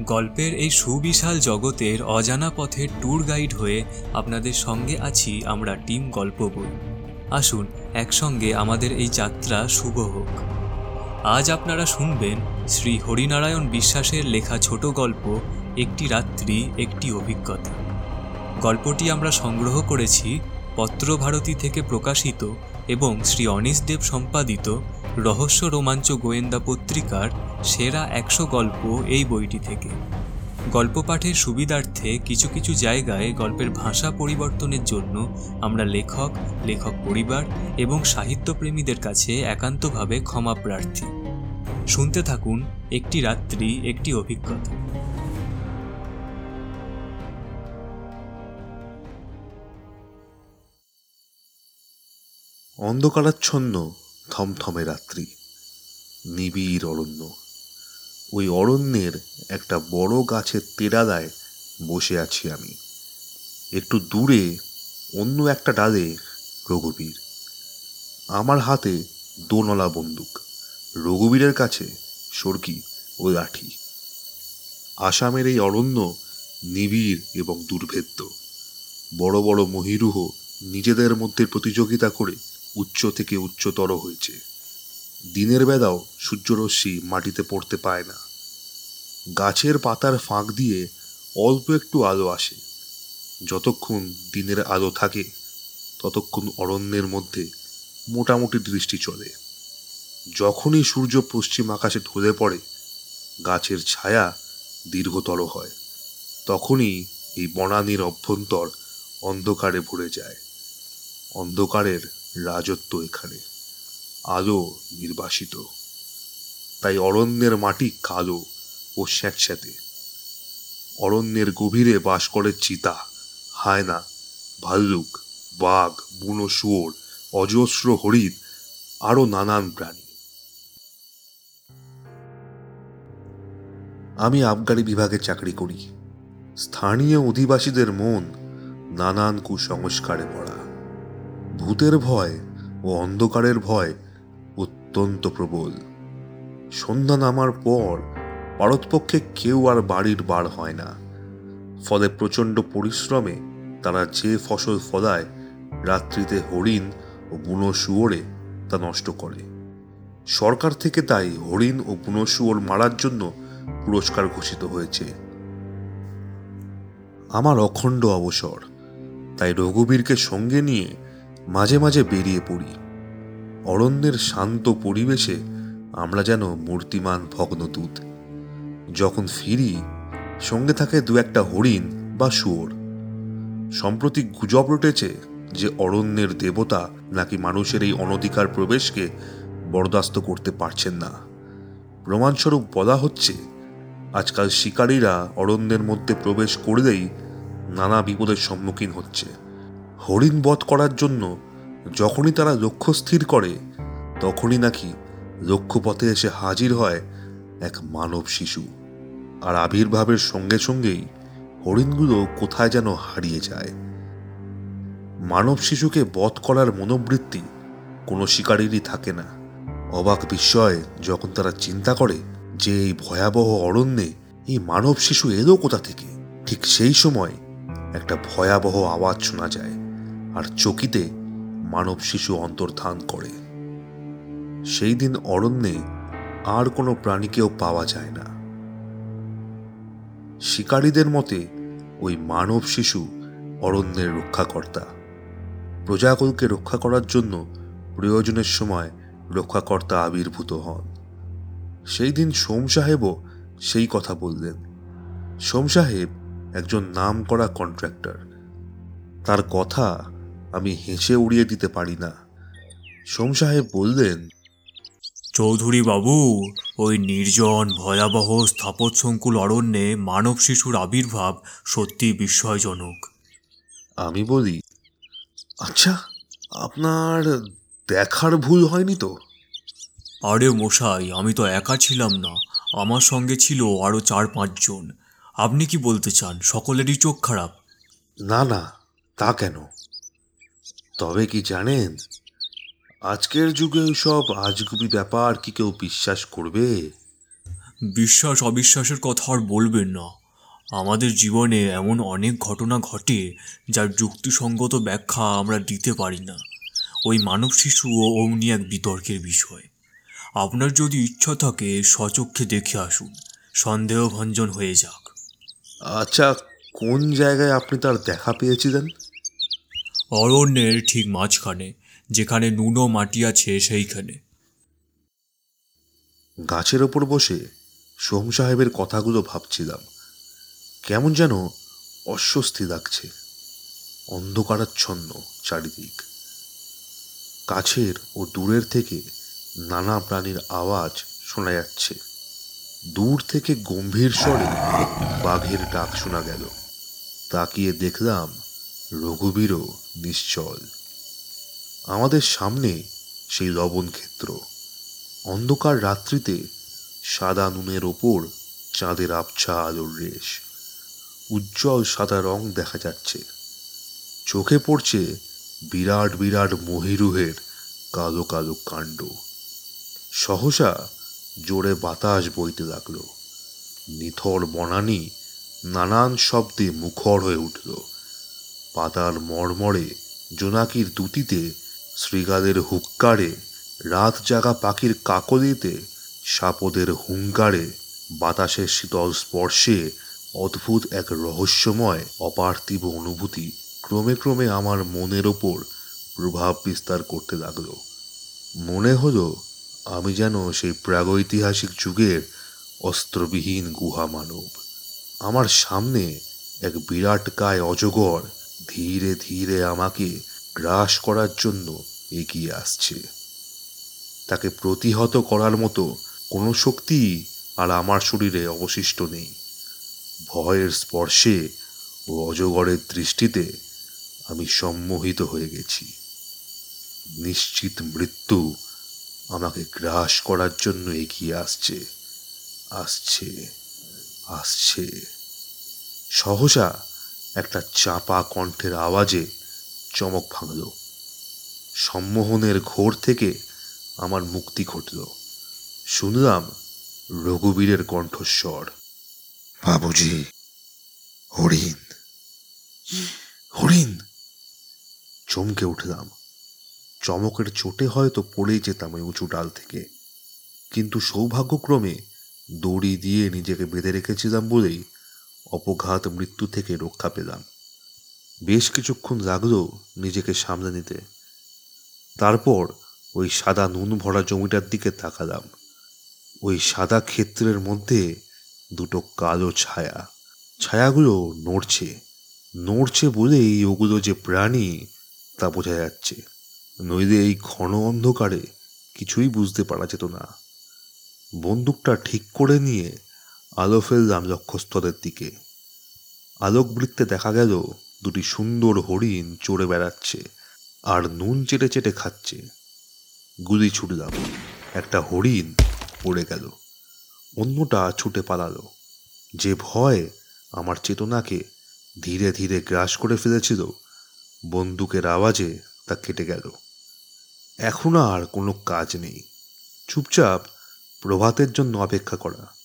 গল্পের এই সুবিশাল জগতের অজানা পথের ট্যুর গাইড হয়ে আপনাদের সঙ্গে আছি আমরা টিম গল্প বই। আসুন, একসঙ্গে আমাদের এই যাত্রা শুভ হোক। আজ আপনারা শুনবেন শ্রী হরিনারায়ণ বিশ্বাসের লেখা ছোট গল্প, একটি রাত্রি, একটি অভিজ্ঞতা। গল্পটি আমরা সংগ্রহ করেছি পত্রভারতী থেকে প্রকাশিত এবং শ্রী অনিশ দেব সম্পাদিত রহস্য রোমাঞ্চ গোয়েন্দা পত্রিকার সেরা একশো গল্প এই বইটি থেকে। গল্প পাঠের সুবিধার্থে কিছু কিছু জায়গায় গল্পের ভাষা পরিবর্তনের জন্য আমরা লেখক লেখক পরিবার এবং সাহিত্যপ্রেমীদের কাছে একান্তভাবে ক্ষমা প্রার্থী। শুনতে থাকুন একটি রাত্রি, একটি অভিজ্ঞতা। অন্ধকারাচ্ছন্ন থমথমে রাত্রি। নিবিড় অরণ্য। ওই অরণ্যের একটা বড় গাছের তেরাদায় বসে আছি আমি। একটু দূরে অন্য একটা ডালে রঘুবীর। আমার হাতে দোনলা বন্দুক। রঘুবীরের কাছে সরকি ও লাঠি। আসামের এই অরণ্য নিবিড় এবং দুর্ভেদ্য। বড় বড় মহিরুহ নিজেদের মধ্যে প্রতিযোগিতা করে উচ্চ থেকে উচ্চতর হয়েছে। দিনের বেলাও সূর্যরশ্মি মাটিতে পড়তে পায় না। গাছের পাতার ফাঁক দিয়ে অল্প একটু আলো আসে। যতক্ষণ দিনের আলো থাকে, ততক্ষণ অরণ্যের মধ্যে মোটামুটি দৃষ্টি চলে। যখনই সূর্য পশ্চিম আকাশে ঢলে পড়ে, গাছের ছায়া দীর্ঘতর হয়। তখনই এই বনানীর অভ্যন্তর অন্ধকারে ভরে যায়। অন্ধকারের রাজত্ব এখানে, আলো নির্বাসিত। তাই অরণ্যের মাটি কালো ও স্যাঁতস্যাঁতে। অরণ্যের গভীরে বাস করে চিতা, হায়না, ভাল্লুক, বাঘ, বুনো শুয়োর, অজস্র হরিণ, আরও নানান প্রাণী। আমি আবগারি বিভাগে চাকরি করি। স্থানীয় অধিবাসীদের মন নানান কুসংস্কারে ভরা। ভূতের ভয় ও অন্ধকারের ভয় অত্যন্ত প্রবল। সন্ধ্যা নামার পর পারতপক্ষে কেউ আর বাড়ির বার হয় না। ফলে প্রচণ্ড পরিশ্রমে তারা যে ফসল ফলায় রাত্রিতে হরিণ ও বুনো শুয়োরে তা নষ্ট করে। সরকার থেকে তাই হরিণ ও বুনো শুয়োর মারার জন্য পুরস্কার ঘোষিত হয়েছে। আমার অখণ্ড অবসর, তাই রঘুবীরকে সঙ্গে নিয়ে মাঝে মাঝে বেরিয়ে পড়ি। অরণ্যের শান্ত পরিবেশে আমরা যেন মূর্তিমান ভগ্নদূত। যখন ফিরি, সঙ্গে থাকে দু একটা হরিণ বা শুয়োর। সম্প্রতি গুজব রটেছে যে অরণ্যের দেবতা নাকি মানুষের এই অনধিকার প্রবেশকে বরদাস্ত করতে পারছেন না। প্রমাণস্বরূপ বলা হচ্ছে, আজকাল শিকারীরা অরণ্যের মধ্যে প্রবেশ করলেই নানা বিপদের সম্মুখীন হচ্ছে। হরিণ বধ করার জন্য যখনই তারা লক্ষ্য স্থির করে, তখনই নাকি লক্ষ্যপথে এসে হাজির হয় এক মানব শিশু। আর আবির্ভাবের সঙ্গে সঙ্গেই হরিণগুলো কোথায় যেন হারিয়ে যায়। মানব শিশুকে বধ করার মনোবৃত্তি কোনো শিকারীরই থাকে না। অবাক বিস্ময়ে যখন তারা চিন্তা করে যে এই ভয়াবহ অরণ্যে এই মানব শিশু এলো কোথা থেকে, ঠিক সেই সময় একটা ভয়াবহ আওয়াজ শোনা যায়। আর চকিতে মানব শিশু অন্তর্ধান করে। সেই দিন অরণ্যে আর কোনো প্রাণীকেও পাওয়া যায় না। শিকারীদের মতে ওই মানব শিশু অরণ্যের রক্ষাকর্তা। প্রজাকুলকে রক্ষা করার জন্য প্রয়োজনের সময় রক্ষাকর্তা আবির্ভূত হন। সেই দিন সোম সাহেবও সেই কথা বললেন। সোম সাহেব একজন নাম করা কন্ট্রাক্টর। তার কথা আমি হেসে উড়িয়ে দিতে পারি না। সোম সাহেব বললেন চৌধুরী বাবু ওই নির্জন ভয়াবহ স্থাপত্যসংকুল অরণ্যে মানব শিশুর আবির্ভাব সত্যি বিস্ময়জনক। আমি বলি আচ্ছা আপনার দেখার ভুল হয়নি তো? আরে মশাই আমি তো একা ছিলাম না। আমার সঙ্গে ছিল আরও চার পাঁচজন। আপনি কি বলতে চান? সকলেরই চোখ খারাপ। না না তা কেন? তবে কি জানেন? আজকের যুগে সব আজগুবি ব্যাপার কি কেউ বিশ্বাস করবে? বিশ্বাস অবিশ্বাসের কথা আর বলবেন না। আমাদের জীবনে এমন অনেক ঘটনা ঘটে যার যুক্তিসঙ্গত ব্যাখ্যা আমরা দিতে পারি না। ওই মানব শিশু ও অমনি এক বিতর্কের বিষয়। আপনার যদি ইচ্ছা থাকে সচক্ষে দেখে আসুন। সন্দেহভঞ্জন হয়ে যাক। আচ্ছা কোন জায়গায় আপনি তার দেখা পেয়েছিলেন? অরণ্যের ঠিক মাঝখানে, যেখানে নুনো মাটি আছে সেইখানে। গাছের ওপর বসে সোম সাহেবের কথাগুলো ভাবছিলাম। কেমন যেন অস্বস্তি লাগছে, অন্ধকারাচ্ছন্ন চারিদিক। কাছের ও দূরের থেকে নানা প্রাণীর আওয়াজ শোনা যাচ্ছে। দূর থেকে গম্ভীর স্বরে বাঘের ডাক শোনা গেল। তাকিয়ে দেখলাম রঘুবীরও নিশ্চল। আমাদের সামনে সেই লবণ ক্ষেত্র। অন্ধকার রাত্রিতে সাদা নুনের ওপর চাঁদের আবছা আলোর রেশ। উজ্জ্বল সাদা রং দেখা যাচ্ছে। চোখে পড়ছে বিরাট বিরাট মহিরুহের কালো কালো কাণ্ড। সহসা জোরে বাতাস বইতে লাগল। নিথর বনানি নানান শব্দে মুখর হয়ে উঠল। পাতার মড়মড়ে জোনাকির দুটিতে শ্রীগাদের হুক্কারে, রাত জাগা পাখির কাকলিতে, সাপদের হুঙ্কারে, বাতাসের শীতল স্পর্শে অদ্ভুত এক রহস্যময়, অপার্থিব অনুভূতি ক্রমে ক্রমে আমার মনের ওপর প্রভাব বিস্তার করতে লাগল। মনে হলো আমি যেন সেই প্রাগৈতিহাসিক যুগের অস্ত্রবিহীন গুহা মানব। আমার সামনে এক বিরাট কায় অজগর ধীরে ধীরে আমাকে গ্রাস করার জন্য এগিয়ে আসছে। তাকে প্রতিহত করার মতো কোনো শক্তি আর আমার শরীরে অবশিষ্ট নেই। ভয়ের স্পর্শে ও অজগরের দৃষ্টিতে আমি সম্মোহিত হয়ে গেছি। নিশ্চিত মৃত্যু আমাকে গ্রাস করার জন্য এগিয়ে আসছে আসছে আসছে। সহসা একটা চাপা কণ্ঠের আওয়াজে চমক ভাঙল। সম্মোহনের ঘোর থেকে আমার মুক্তি ঘটল। শুনলাম রঘুবীরের কণ্ঠস্বর। বাবুজি হরিণ। হরিণ। চমকে উঠলাম। চমকের চোটে হয়তো পড়েই যেতাম ওই উঁচু ডাল থেকে। কিন্তু সৌভাগ্যক্রমে দড়ি দিয়ে নিজেকে বেঁধে রেখেছিলাম বলেই অপঘাত মৃত্যু থেকে রক্ষা পেলাম। বেশ কিছুক্ষণ লাগল নিজেকে সামলে নিতে। তারপর ওই সাদা নুন ভরা জমিটার দিকে তাকালাম। ওই সাদা ক্ষেত্রের মধ্যে দুটো কালো ছায়া। ছায়াগুলো নড়ছে নড়ছে বলেই ওগুলো যে প্রাণী তা বোঝা যাচ্ছে। নইলে এই ঘন অন্ধকারে কিছুই বুঝতে পারা যেত না। বন্দুকটা ঠিক করে নিয়ে আলো ফেললাম লক্ষ্যস্থলের দিকে। আলোকবৃত্তে দেখা গেল দুটি সুন্দর হরিণ চড়ে বেড়াচ্ছে আর নুন চেটে চেটে খাচ্ছে। গুলি ছুটলাম একটা হরিণ পড়ে গেল। অন্যটা ছুটে পালালো। যে ভয় আমার চেতনাকে ধীরে ধীরে গ্রাস করে ফেলেছিল, বন্দুকের আওয়াজে তা কেটে গেল। এখন আর কোনো কাজ নেই। চুপচাপ প্রভাতের জন্য অপেক্ষা করা।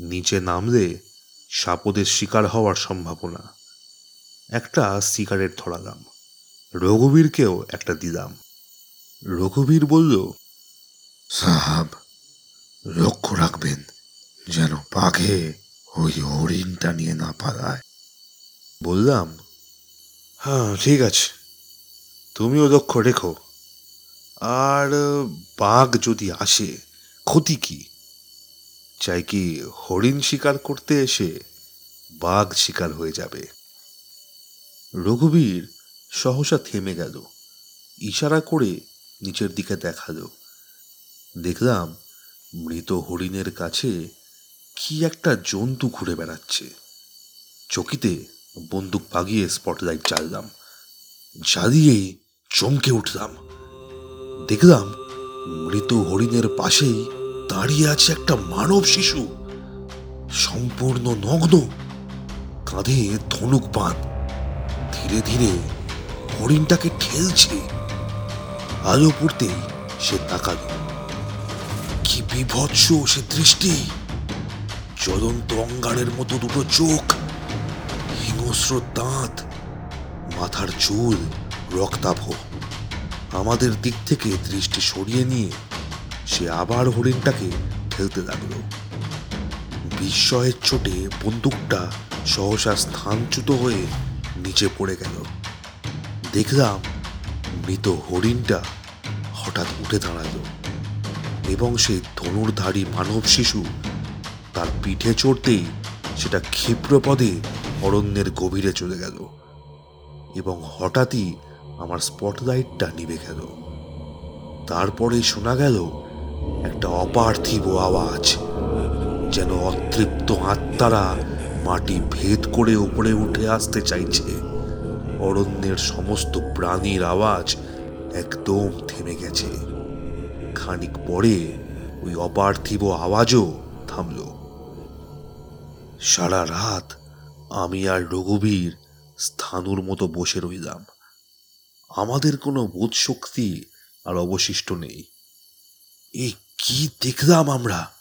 নিচে নামলে সাপদের শিকার হওয়ার সম্ভাবনা। একটা সিগারেট ধরালাম। রঘুবীরকেও একটা দিলাম। রঘুবীর বলল সাহাব লক্ষ্য রাখবেন যেন বাঘে ওই হরিণটা নিয়ে না পালায়। বললাম হ্যাঁ ঠিক আছে। তুমিও লক্ষ্য রেখো। আর বাঘ যদি আসে ক্ষতি কি? চাই কি হরিণ শিকার করতে এসে বাঘ শিকার হয়ে যাবে। রঘুবীর সহসা থেমে গেল। ইশারা করে নিচের দিকে দেখাল। দেখলাম মৃত হরিণের কাছে কি একটা জন্তু ঘুরে বেড়াচ্ছে। চকিতে বন্দুক পাগিয়ে স্পটলাইট জ্বাললাম। জ্বালিয়েই চমকে উঠলাম। দেখলাম মৃত হরিণের পাশেই দাঁড়িয়ে আছে একটা মানব শিশু। সম্পূর্ণ নগ্ন। কাঁধে ধনুক বাঁধ ধীরে ধীরে হরিণটাকে ঠেলছে। আলো পড়তেই সে তাকালো। কি বিভৎস সে দৃষ্টি। জ্বলন্ত অঙ্গারের মতো দুটো চোখ। হিংস্র দাঁত। মাথার চুল রক্তাভ। আমাদের দিক থেকে দৃষ্টি সরিয়ে নিয়ে সে আবার হরিণটাকে ঠেলতে লাগল। বিস্ময়ের চোটে বন্দুকটা সহসা স্থানচ্যুত হয়ে নিচে পড়ে গেল। দেখলাম মৃত হরিণটা হঠাৎ উঠে দাঁড়াল এবং সেই ধনুর্ধারী মানব শিশু তার পিঠে চড়তেই সেটা ক্ষিপ্রপদে অরণ্যের গভীরে চলে গেল এবং হঠাৎই আমার স্পটলাইটটা নিভে গেল। তারপরে শোনা গেল একটা অপার্থিব আওয়াজ, যেন অতৃপ্ত আত্মারা মাটি ভেদ করে উপরে উঠে আসতে চাইছে। অরণ্যের সমস্ত প্রাণীর আওয়াজ একদম থেমে গেছে। খানিক পরে ওই অপার্থিব আওয়াজও থামল। সারা রাত আমি আর রঘুবীর স্থানুর মতো বসে রইলাম। আমাদের কোনো বোধ শক্তি আর অবশিষ্ট নেই। এই কি দেখলাম আমরা?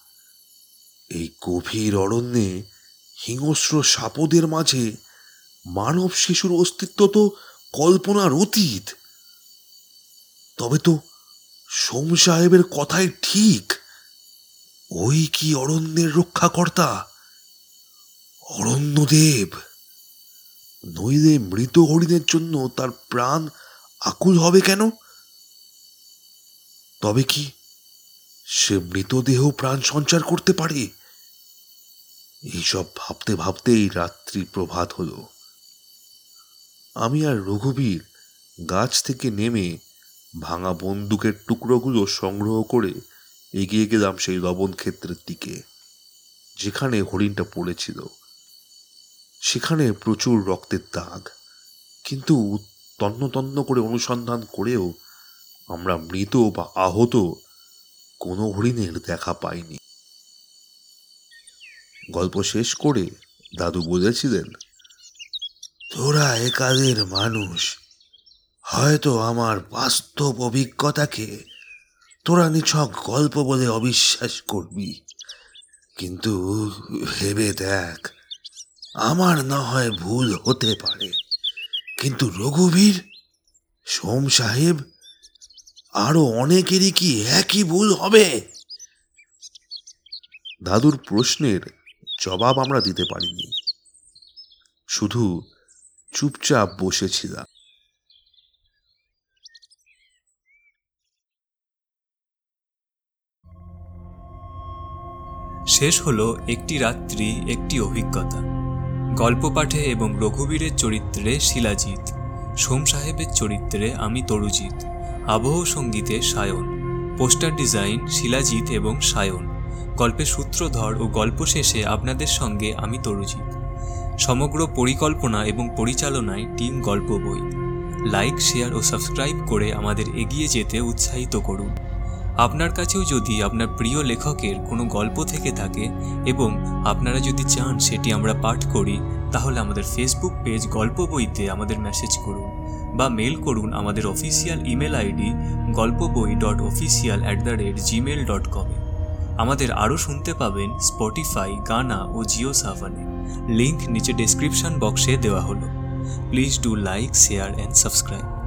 এই গভীর অরণ্যে হিংস্র সাপদের মাঝে মানব শিশুর অস্তিত্ব তো কল্পনার অতীত। তবে তো সোম সাহেবের কথাই ঠিক। ওই কি অরণ্যের রক্ষাকর্তা? অরণ্যদেব। নইলে মৃত হরিণের জন্য তার প্রাণ আকুল হবে কেন? তবে কি সে মৃতদেহ প্রাণ সঞ্চার করতে পারে? এইসব ভাবতে ভাবতেই রাত্রি প্রভাত হলো। আমি আর রঘুবীর গাছ থেকে নেমে ভাঙা বন্দুকের টুকরোগুলো সংগ্রহ করে এগিয়ে গেলাম সেই লবণ ক্ষেত্রের দিকে, যেখানে হরিণটা পড়েছিল। সেখানে প্রচুর রক্তের দাগ, কিন্তু তন্ন তন্ন করে অনুসন্ধান করেও আমরা মৃত বা আহত কোনো হরিণের দেখা পাইনি। গল্প শেষ করে দাদু বলেছিলেন তোরা একাদের মানুষ, হয়তো আমার বাস্তব অভিজ্ঞতাকে তোরা নিছক গল্প বলে অবিশ্বাস করবি। কিন্তু ভেবে দেখ, আমার না হয় ভুল হতে পারে। কিন্তু রঘুবীর, সোম সাহেব আরও অনেকেরই কি একই ভুল হবে? দাদুর প্রশ্নের জবাব আমরা দিতে পারিনি। শুধু চুপচাপ বসেছিলাম। শেষ হলো একটি রাত্রি, একটি অভিজ্ঞতা। গল্প পাঠে এবং রঘুবীরের চরিত্রে শিলাজিৎ, সোম সাহেবের চরিত্রে আমি তরুজিৎ। আবহ সঙ্গীতে সায়ন, পোস্টার ডিজাইন শিলাজিৎ এবং সায়ন, গল্পের সূত্রধর ও গল্প শেষে আপনাদের সঙ্গে আমি তরুজিৎ। সমগ্র পরিকল্পনা এবং পরিচালনায় টিম গল্প বই। লাইক, শেয়ার ও সাবস্ক্রাইব করে আমাদের এগিয়ে যেতে উৎসাহিত করুন। আপনার কাছেও যদি আপনার প্রিয় লেখকের কোনো গল্প থেকে থাকে এবং আপনারা যদি চান সেটি আমরা পাঠ করি, তাহলে আমাদের ফেসবুক পেজ গল্প বইতে আমাদের মেসেজ করুন। বা মেল করুন আমাদের official email ID Golpo Boi dot official at the rate Gmail dot কমে আমাদের আরও শুনতে পাবেন স্পটিফাই গানা ও জিও সাভানে লিঙ্ক নিচে ডেসক্রিপশন বক্সে দেওয়া হলো। Please do like share and subscribe